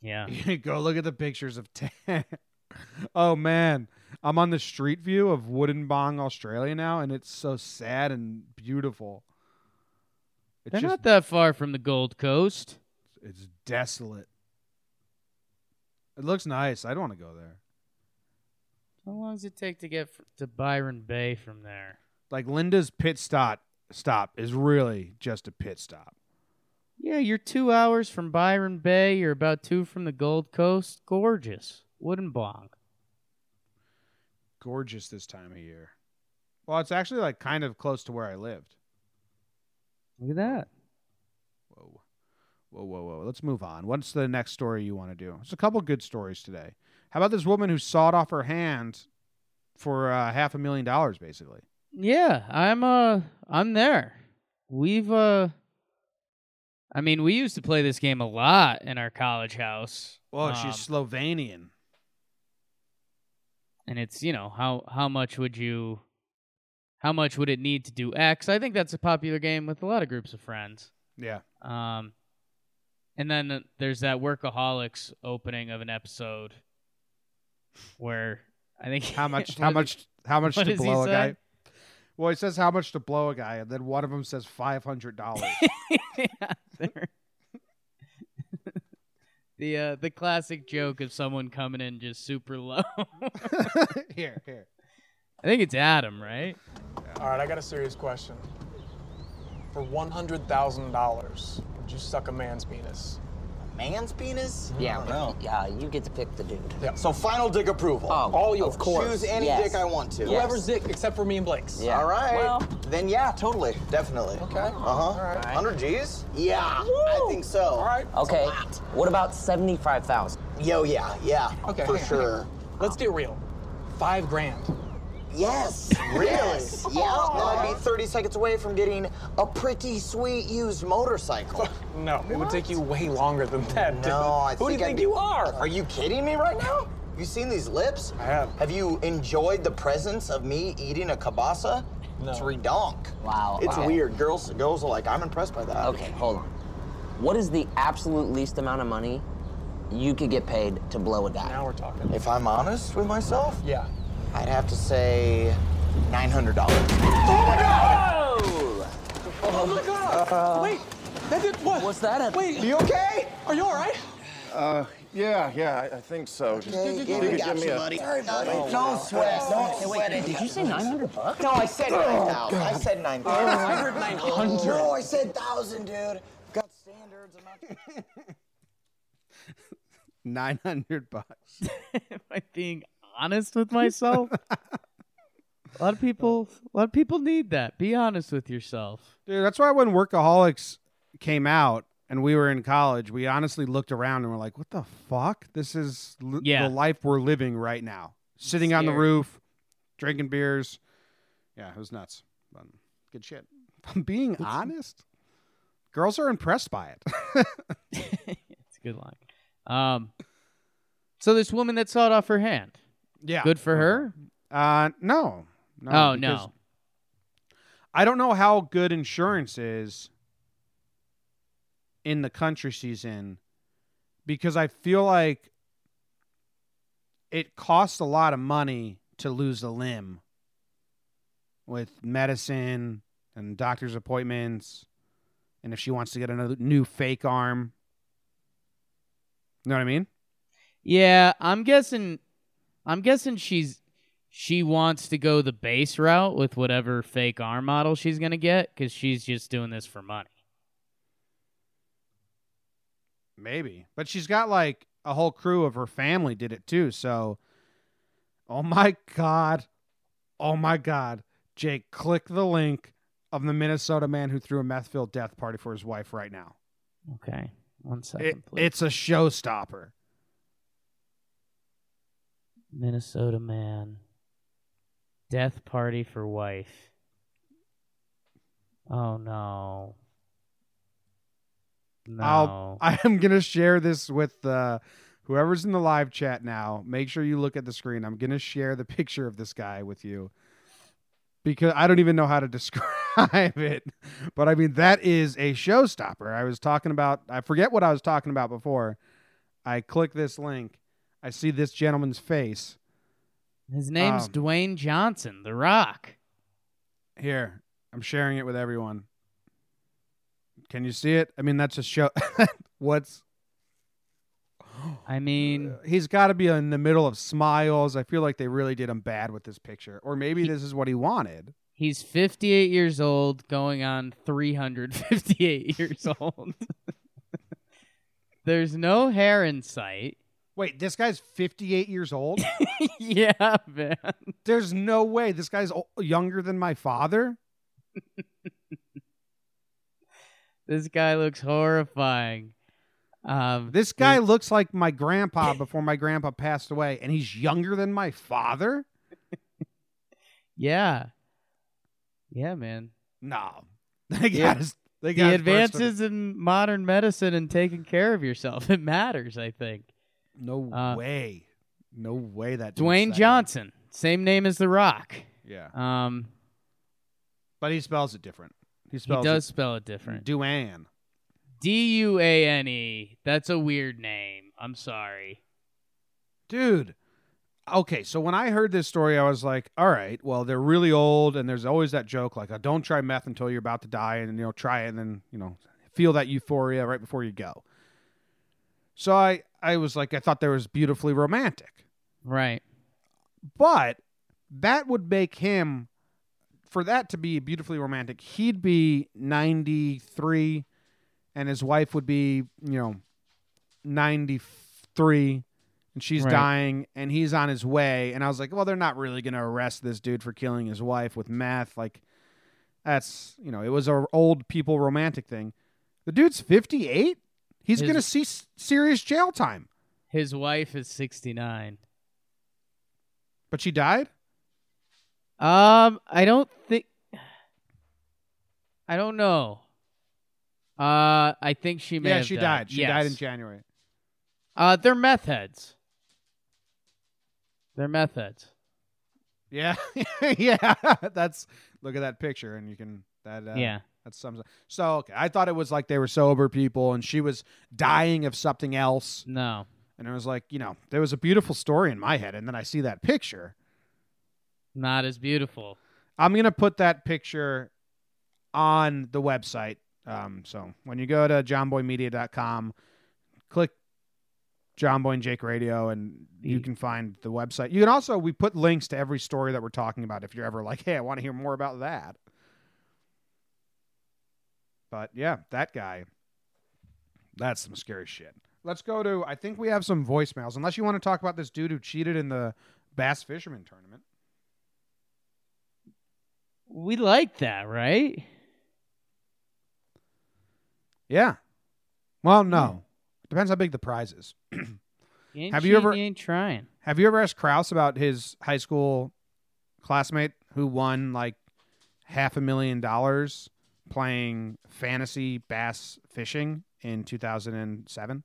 Yeah. Go look at the pictures of Tab. oh man, I'm on the street view of Woodenbong, Australia now, and it's so sad and beautiful. It's They're just not that far from the Gold Coast. it's desolate. It looks nice. I don't want to go there. How long does it take to get to Byron Bay from there? Like Linda's pit stop stop is really just a pit stop. Yeah, you're two hours from Byron Bay. You're about two from the Gold Coast. Gorgeous. Woodenbong. Gorgeous this time of year. Well, it's actually like kind of close to where I lived. Look at that. Whoa. Whoa, whoa, whoa. Let's move on. What's the next story you want to do? There's a couple good stories today. How about this woman who sawed off her hand for uh, half a million dollars, basically. Yeah, I'm uh I'm there. We've uh I mean, we used to play this game a lot in our college house. Well, Um, she's Slovenian. And it's, you know, how how much would you how much would it need to do X? I think that's a popular game with a lot of groups of friends. Yeah. Um and then there's that workaholics opening of an episode where I think How much? how much? How much to blow a guy? Well, he says how much to blow a guy, and then one of them says five hundred dollars. yeah, the uh, the classic joke of someone coming in just super low. here, here. I think it's Adam, right? All right, I got a serious question. For one hundred thousand dollars, would you suck a man's penis? Man's penis? Yeah, I yeah, you get to pick the dude. Yeah. So final dick approval. Oh, All yours. of course. Choose any Yes. dick I want to. Yes. Whoever's dick, except for me and Blake's. Yeah. All right. Well- then yeah, totally, definitely. Okay. Uh huh. All right. 100 G's? Yeah, I think so. All right. Okay. It's a lot. What about seventy-five thousand? Yo, yeah, yeah. Okay. For sure. Let's get real. Five grand. Yes. Really? yeah. Then I'd be 30 seconds away from getting a pretty sweet used motorcycle. No, it would take you way longer than that. dude. No, I Who do you think I'd think be- you are? Are you kidding me right now? You seen these lips? I have. Have you enjoyed the presence of me eating a kielbasa? No. It's redonk. Wow. It's okay. weird. Girls, girls are like, I'm impressed by that. Okay, hold on. What is the absolute least amount of money you could get paid to blow a guy? Now we're talking. If I'm honest with myself, Yeah. I'd have to say $900. Oh my god! Oh my god. Wait, that did what? What's that at? Wait, are You okay? are you all right? Uh, yeah, yeah, I, I think so. Just Hey, if yeah, you we got give me you, a. buddy. Sorry, buddy. Don't sweat. Don't sweat it. Did you say nine hundred bucks? No, I said 9,000. I said 9,000. I heard 900. No, I said 1,000, dude. Got standards. I'm not... Nine hundred bucks. Am I being honest with myself? a lot of people, a lot of people need that. Be honest with yourself. Dude, that's why when Workaholics came out and we were in college, we honestly looked around and were like, "What the fuck? This is li- Yeah. the life we're living right now. Sitting on the roof, drinking beers. Yeah, it was nuts. But good shit. I'm being honest. Girls are impressed by it. it's a good line. Um, so this woman that sawed off her hand, yeah. good for her. Uh, no. no oh no, I don't know how good insurance is in the country she's in because I feel like it costs a lot of money to lose a limb with medicine and doctor's appointments and if she wants to get another new fake arm. You know what I mean? yeah, I'm guessing. I'm guessing she's she wants to go the base route with whatever fake arm model she's gonna get because she's just doing this for money. Maybe. But she's got like a whole crew of her family did it too. So, oh my God. Oh my God. Jake, click the link of the Minnesota man who threw a meth filled death party for his wife right now. Okay, one second, It, please. it's a showstopper. Minnesota man. Death party for wife. Oh no. No. I'll, I am going to share this with uh, whoever's in the live chat now. Make sure you look at the screen. I'm going to share the picture of this guy with you because I don't even know how to describe it. But I mean, that is a showstopper. I was talking about, I forget what I was talking about before. I click this link, I see this gentleman's face. His name's um, Dwayne Johnson, The Rock. Here, I'm sharing it with everyone. Can you see it? I mean, that's a show. What's I mean, he's got to be in the middle of smiles. I feel like they really did him bad with this picture, or maybe this is what he wanted. he's 58 years old, going on 358 years old. There's no hair in sight. Wait, this guy's 58 years old. yeah, man. There's no way this guy's younger than my father. This guy looks horrifying. Um, This guy looks like my grandpa before my grandpa passed away, and he's younger than my father. Yeah. Yeah, man. No, they Yeah. got. They The got us burst advances in modern medicine and taking care of yourself, it matters, I think. No Uh, way. No way that Dwayne Johnson, same name as The Rock. Yeah, Um, but he spells it different. He he does it spell it different. Duane. D U A N E. That's a weird name. I'm sorry. Dude. Okay, so when I heard this story, I was like, all right, well, they're really old, and there's always that joke like, oh, don't try meth until you're about to die, and, you know, try it, and then, you know, feel that euphoria right before you go. So I, I was like, I thought there was beautifully romantic. Right. But that would make him, for that to be beautifully romantic, he'd be 93 and his wife would be, you know, 93 and she's Right. dying and he's on his way. And I was like, well, they're not really going to arrest this dude for killing his wife with meth. Like, that's, you know, it was a old people romantic thing. The dude's 58. He's going to see s- serious jail time. His wife is 69. But she died? Um, I don't think. I don't know. Uh, I think she may yeah, she died. died. She died in January. Uh, they're meth heads. They're meth heads. Yeah, yeah. That's look at that picture, and you can that. Uh, Yeah. That sums up. So okay, I thought it was like they were sober people, and she was dying of something else, No. and it was like you know there was a beautiful story in my head, and then I see that picture. Not as beautiful. I'm gonna put that picture on the website. Um, so when you go to johnboymedia.com, click John Boy and Jake Radio, and you can find the website. You can also we put links to every story that we're talking about if you're ever like, hey, I want to hear more about that. But yeah, that guy, that's some scary shit. Let's go to. I think we have some voicemails. Unless you want to talk about this dude who cheated in the bass fisherman tournament. We like that, right? Yeah. Well, no. Hmm. Depends how big the prize is. You Have you ever- You ain't trying. Have you ever asked Kraus about his high school classmate who won like half a million dollars playing fantasy bass fishing in 2007?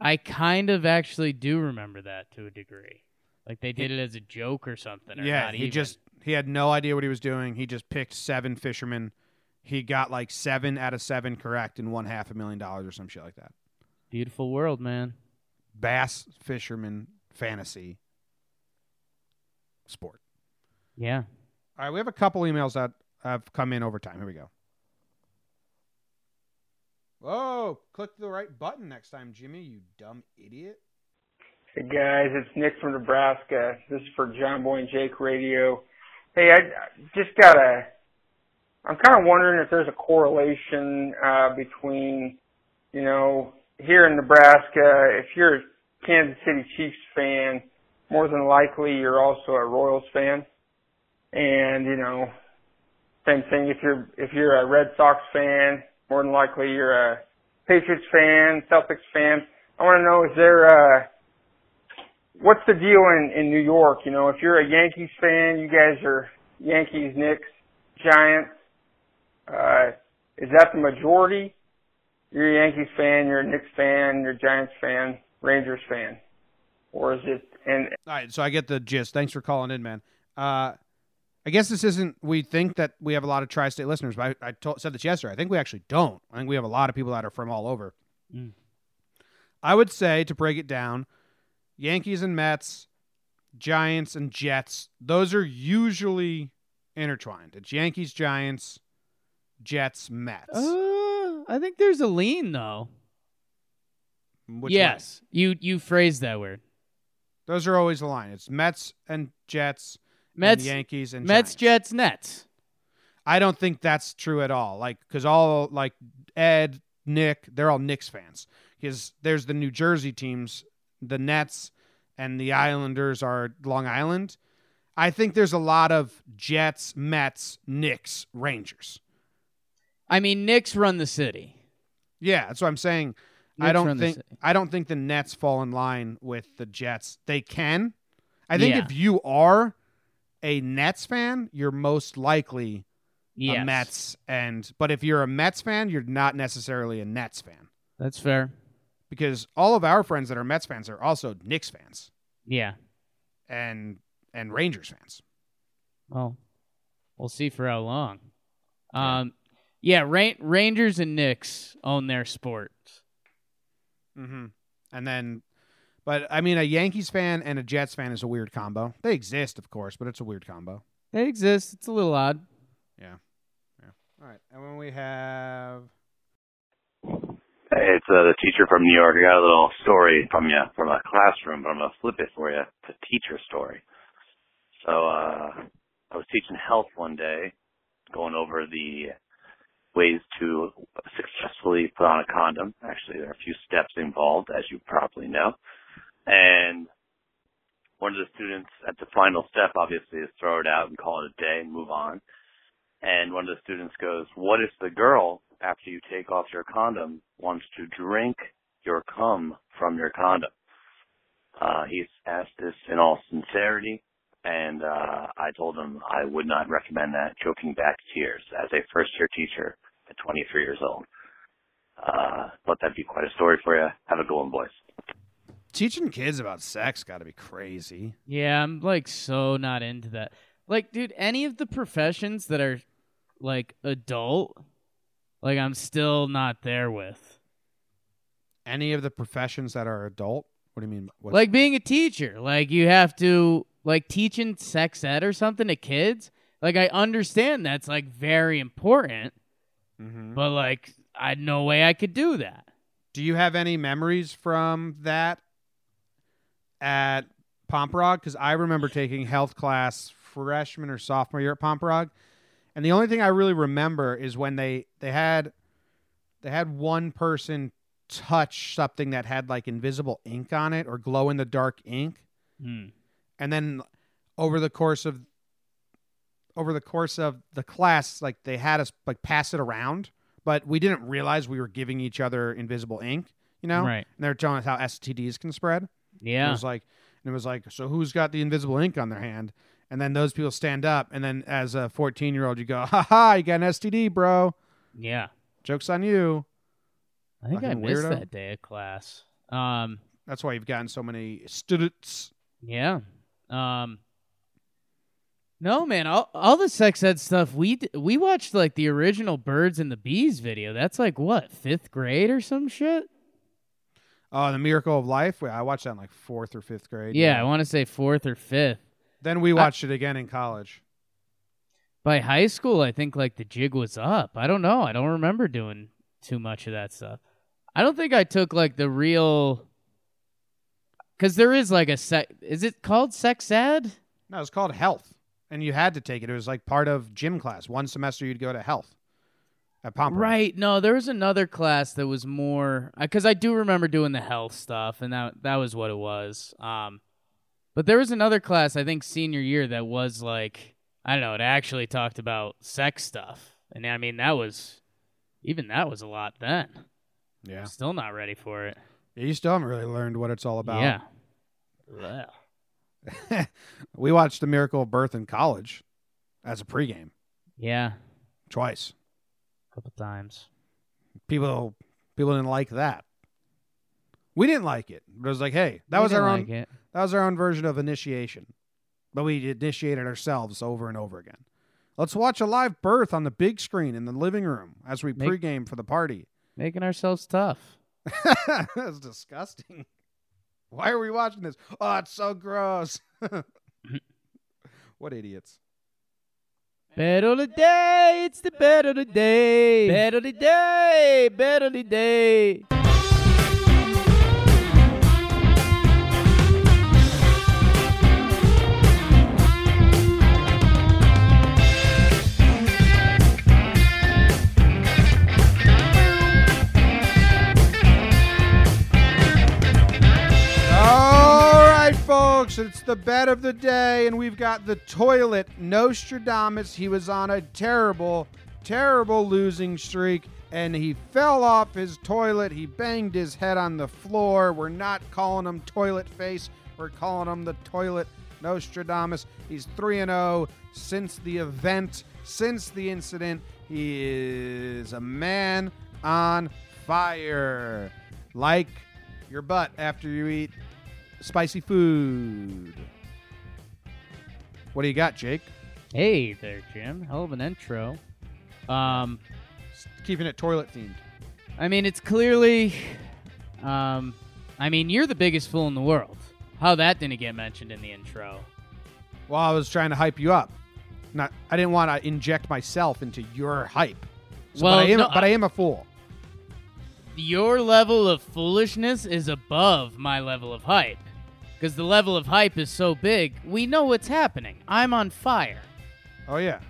I kind of actually do remember that to a degree. Like they did it as a joke or something. Or yeah, he even. just he had no idea what he was doing. He just picked seven fishermen. He got like seven out of seven correct and won half a million dollars or some shit like that. beautiful world, man. Bass fisherman fantasy sport. Yeah. All right, we have a couple emails that have come in over time. Here we go. Whoa, click the right button next time, Jimmy, you dumb idiot. Hey guys, it's Nick from Nebraska. This is for John Boy and Jake Radio. Hey, I I just got a. I'm kind of wondering if there's a correlation uh, between, you know, here in Nebraska, if you're a Kansas City Chiefs fan, more than likely you're also a Royals fan, and you know, same thing if you're if you're a Red Sox fan, more than likely you're a Patriots fan, Celtics fan. I want to know is there uh what's the deal in in New York? You know, if you're a Yankees fan, you guys are Yankees, Knicks, Giants. Uh, is that the majority? You're a Yankees fan, you're a Knicks fan, you're a Giants fan, Rangers fan, or is it? And All right, so I get the gist. Thanks for calling in, man. Uh, I guess this isn't. We think that we have a lot of tri-state listeners, but I, I told, said this yesterday. I think we actually don't. I think we have a lot of people that are from all over. Mm. I would say to break it down, Yankees and Mets, Giants and Jets. Those are usually intertwined. It's Yankees, Giants, Jets, Mets. Uh, I think there's a lean though. Which yes, you you phrased that word. Those are always the line. It's Mets and Jets, Mets, and Yankees and Mets, Giants. Jets, Nets. I don't think that's true at all. Like, because all like Ed, Nick, they're all Knicks fans. Because there's the New Jersey teams, the Nets, and the Islanders are Long Island. I think there's a lot of Jets, Mets, Knicks, Rangers. I mean, Knicks run the city. Yeah, that's what I'm saying. I don't think. I don't think the Nets fall in line with the Jets. They can. I think Yeah. if you are a Nets fan, you're most likely a Yes. Mets and but if you're a Mets fan, you're not necessarily a Nets fan That's fair. because all of our friends that are Mets fans are also Knicks fans Yeah. and and Rangers fans. Well, we'll see for how long. Um, yeah, Ra- Rangers and Knicks own their sports. Mm-hmm. And then, but I mean, a Yankees fan and a Jets fan is a weird combo. They exist, of course, but it's a weird combo. They exist. It's a little odd. Yeah. Yeah. All right. And when we have Hey, it's uh, the teacher from New York. I got a little story from you from a classroom, but I'm gonna flip it for you. It's a teacher story. So uh, I was teaching health one day, going over the ways to successfully put on a condom. Actually, there are a few steps involved, as you probably know. And one of the students at the final step, obviously, is throw it out and call it a day and move on. And one of the students goes, "What if the girl, after you take off your condom, wants to drink your cum from your condom?" Uh, he's asked this in all sincerity, and uh, I told him I would not recommend that, choking back tears as a first-year teacher at 23 years old. Uh, but that'd be quite a story for you. Have a one, boys. Teaching kids about sex, got to be crazy. Yeah, I'm like so not into that. Like, dude, any of the professions that are like adult, like I'm still not there with. Any of the professions that are adult? What do you mean? What's- Like being a teacher, like you have to like teaching sex ed or something to kids. Like I understand that's like very important, Mhm. but like I no way I could do that. Do you have any memories from that at Pomperaug? Because I remember taking health class freshman or sophomore year at Pomperaug, and the only thing I really remember is when they they had they had one person touch something that had like invisible ink on it or glow in the dark ink, Hmm. and then over the course of over the course of the class, like they had us like pass it around, but we didn't realize we were giving each other invisible ink. You know, Right. And they're telling us how STDs can spread. Yeah. it was like, and it was like, so who's got the invisible ink on their hand? And then those people stand up, and then as a fourteen-year-old, you go, "Ha ha! You got an STD, bro. Yeah. Jokes on you." I think I Fucking missed weirdo. that day of class. Um That's why you've gotten so many students. Yeah. Um. No, man. All all the sex ed stuff we d- we watched like the original Birds and the Bees video. That's like what fifth grade or some shit. Oh, the Miracle of Life. Wait, I watched that in like fourth or fifth grade. Yeah, I want to say fourth or fifth. Then we watched it again in college. By high school, I think like the jig was up. I don't know. I don't remember doing too much of that stuff. I don't think I took like the real. Because there is like a sec. Is it called sex ed? No, it's called health, and you had to take it. It was like part of gym class. One semester, you'd go to health at. Right. No, there was another class that was more because I do remember doing the health stuff, and that that was what it was. Um, but there was another class I think senior year that was like I don't know. It actually talked about sex stuff, and I mean that was even that was a lot then. Yeah. Still not ready for it. Yeah, you still haven't really learned what it's all about. Yeah. Well, we watched The Miracle of Birth in college as a pregame yeah. twice. Couple times. People people didn't like that. We didn't like it. But it was like, hey, that We was our didn't own it. that was our own version of initiation. But we initiated ourselves over and over again. Let's watch a live birth on the big screen in the living room as we Make- pregame for the party. Making ourselves tough. That's disgusting. Why are we watching this? Oh, it's so gross. what idiots. Better the day, it's the better the day. Better the day, better the day. Folks, it's the bet of the day, and we've got the toilet Nostradamus. He was on a terrible, terrible losing streak, and he fell off his toilet. He banged his head on the floor. We're not calling him toilet face, we're calling him the toilet Nostradamus. He's 3 and 0 since the event, since the incident. He is a man on fire. Like your butt after you eat spicy food. What do you got, Jake? Hey there, Jim. Hell of an intro. Um, Keeping it toilet themed. I mean, it's clearly. Um, I mean, you're the biggest fool in the world. How that didn't get mentioned in the intro? Well, I was trying to hype you up. Not, I didn't want to inject myself into your hype. So, Well, but I am, no, but I I- am a fool. Your level of foolishness is above my level of hype. Because the level of hype is so big, we know what's happening. I'm on fire. Oh yeah,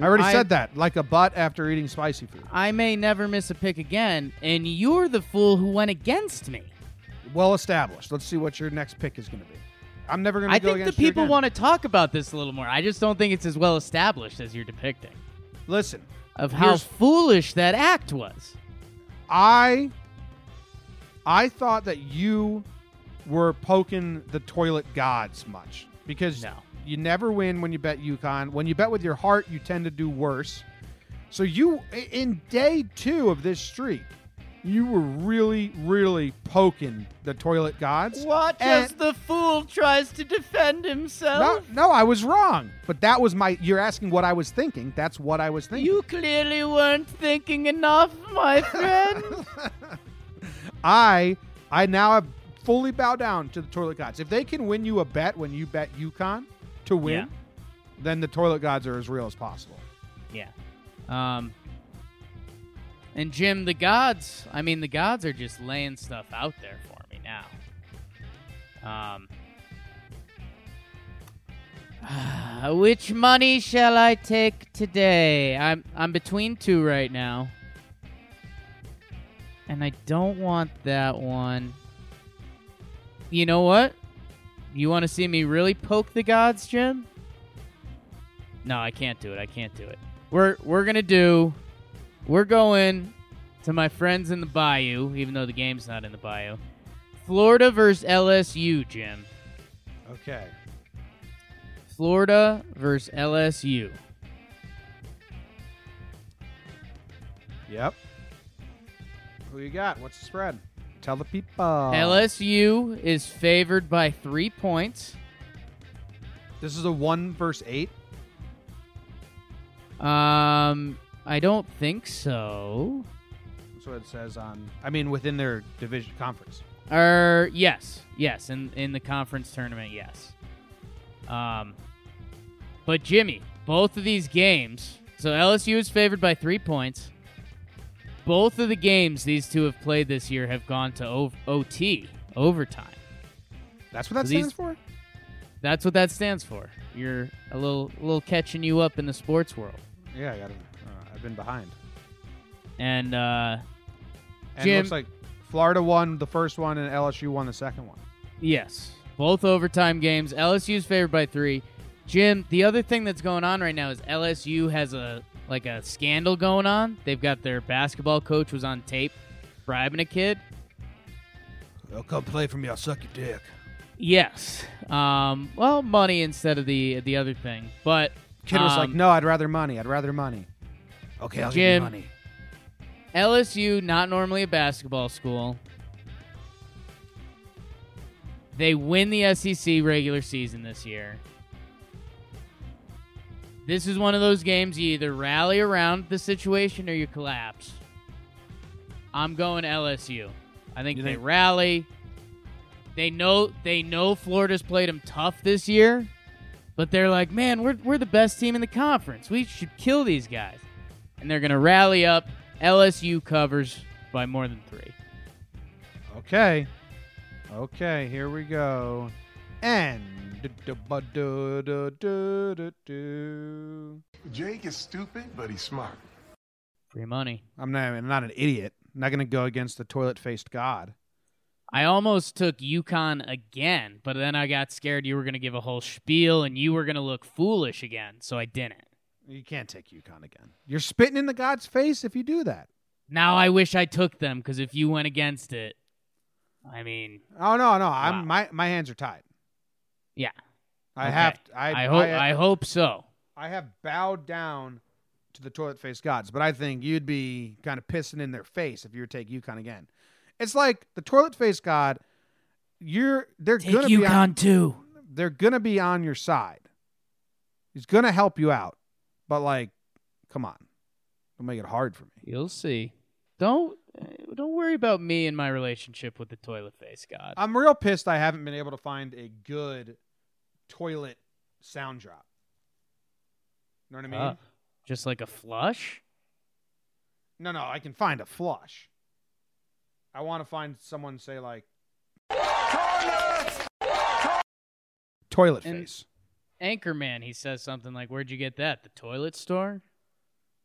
I already I- said that. Like a butt after eating spicy food. I may never miss a pick again, and you're the fool who went against me. Well established. Let's see what your next pick is going to be. I'm never going to go against you. I think the people want to talk about this a little more. I just don't think it's as well established as you're depicting. Listen, Of how foolish that act was. I I thought that you were poking the toilet gods much because No. you never win when you bet UConn. When you bet with your heart, you tend to do worse. So you in day 2 of this streak, you were really really poking the toilet gods. Watch And- as the fool tries to defend No, himself. no, I was wrong. But that was my you're asking what I was thinking. That's what I was thinking. You clearly weren't thinking enough, my friend. I I now have fully bow down to the toilet gods. If they can win you a bet when you bet UConn to win, Yeah. then the toilet gods are as real as possible. yeah. Um. And Jim, the gods. I mean, the gods are just laying stuff out there for me now. Um. Which money shall I take today? I'm I'm between two right now. And I don't want that one. You know what? You want to see me really poke the gods, Jim? No, I can't do it. I can't do it. We're we're gonna do. We're going to my friends in the Bayou, even though the game's not in the Bayou. Florida versus LSU, Jim. Okay. Florida versus LSU. Yep. Who you got? What's the spread? Tell the people. LSU is favored by three points. This is a one versus eight. Um, I don't think so. That's what it says on. I mean, within their division conference. Or yes, yes, in in the conference tournament, yes. Um, but Jimmy, both of these games. So LSU is favored by three points. Both of the games these two have played this year have gone to o- OT overtime. That's what that So these- stands for. That's what that stands for. You're a little little catching you up in the sports world. Yeah, I got. Uh, I've been behind. And uh, And Jim, it looks like Florida won the first one and LSU won the second one. Yes, both overtime games. LSU's favored by three. Jim, the other thing that's going on right now is LSU has a like a scandal going on. They've got their basketball coach was on tape bribing a kid. They'll come play for me. I'll suck your dick. Yes. Um, well, money instead of the the other thing. But Kid was like, um, "No, I'd rather money. I'd rather money." Okay, I'll Jim, give you money. LSU, not normally a basketball school. They win the SEC regular season this year. This is one of those games you either rally around the situation or you collapse. I'm going LSU. I think You they think- rally. They know they know Florida's played them tough this year, but they're like, man, we're we're the best team in the conference. We should kill these guys, and they're gonna rally up. LSU covers by more than three. Okay. Okay, here we go. And Jake is stupid, but he's smart. Free money. I'm not I'm not an idiot. I'm not going to go against the toilet-faced god. I almost took UConn again, but then I got scared you were going to give a whole spiel and you were going to look foolish again, so I didn't. You can't take UConn again. You're spitting in the god's face if you do that. Now I wish I took them because if you went against it, I mean, Oh no, no. I'm my my hands are tied. yeah. I Okay. have. I, I hope. I, hope so. I have bowed down to the toilet face gods, but I think you'd be kind of pissing in their face if you were take UConn again. It's like the toilet face god. You're they're Take gonna be on, UConn too. they're gonna be on your side. He's gonna help you out, but like, come on, don't make it hard for me. You'll see. Don't uh, don't worry about me and my relationship with the toilet face god. I'm real pissed. I haven't been able to find a good toilet sound drop. You know what I mean? Uh, just like a flush. No, no, I can find a flush. I want to find someone say like toilet And- face. Anchorman, he says something like, "Where'd you get that? The toilet store?"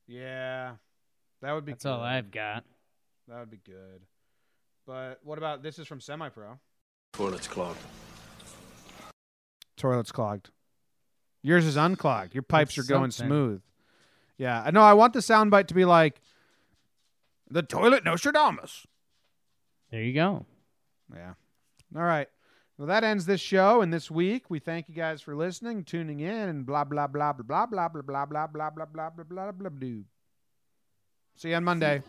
Yeah, that would be. That's all. I've got. That would be good. But what about this? Is from Semi Pro. Toilet's clogged. Toilet's clogged. Yours is unclogged. Your pipes That's are going something. smooth. Yeah, I know. I want the soundbite to be like the toilet Nostradamus. There you go. Yeah. All right. Well, that ends this show and this week. We thank you guys for listening, tuning in, and blah blah blah blah blah blah blah blah blah blah blah blah blah blah blah blah. See you on Monday.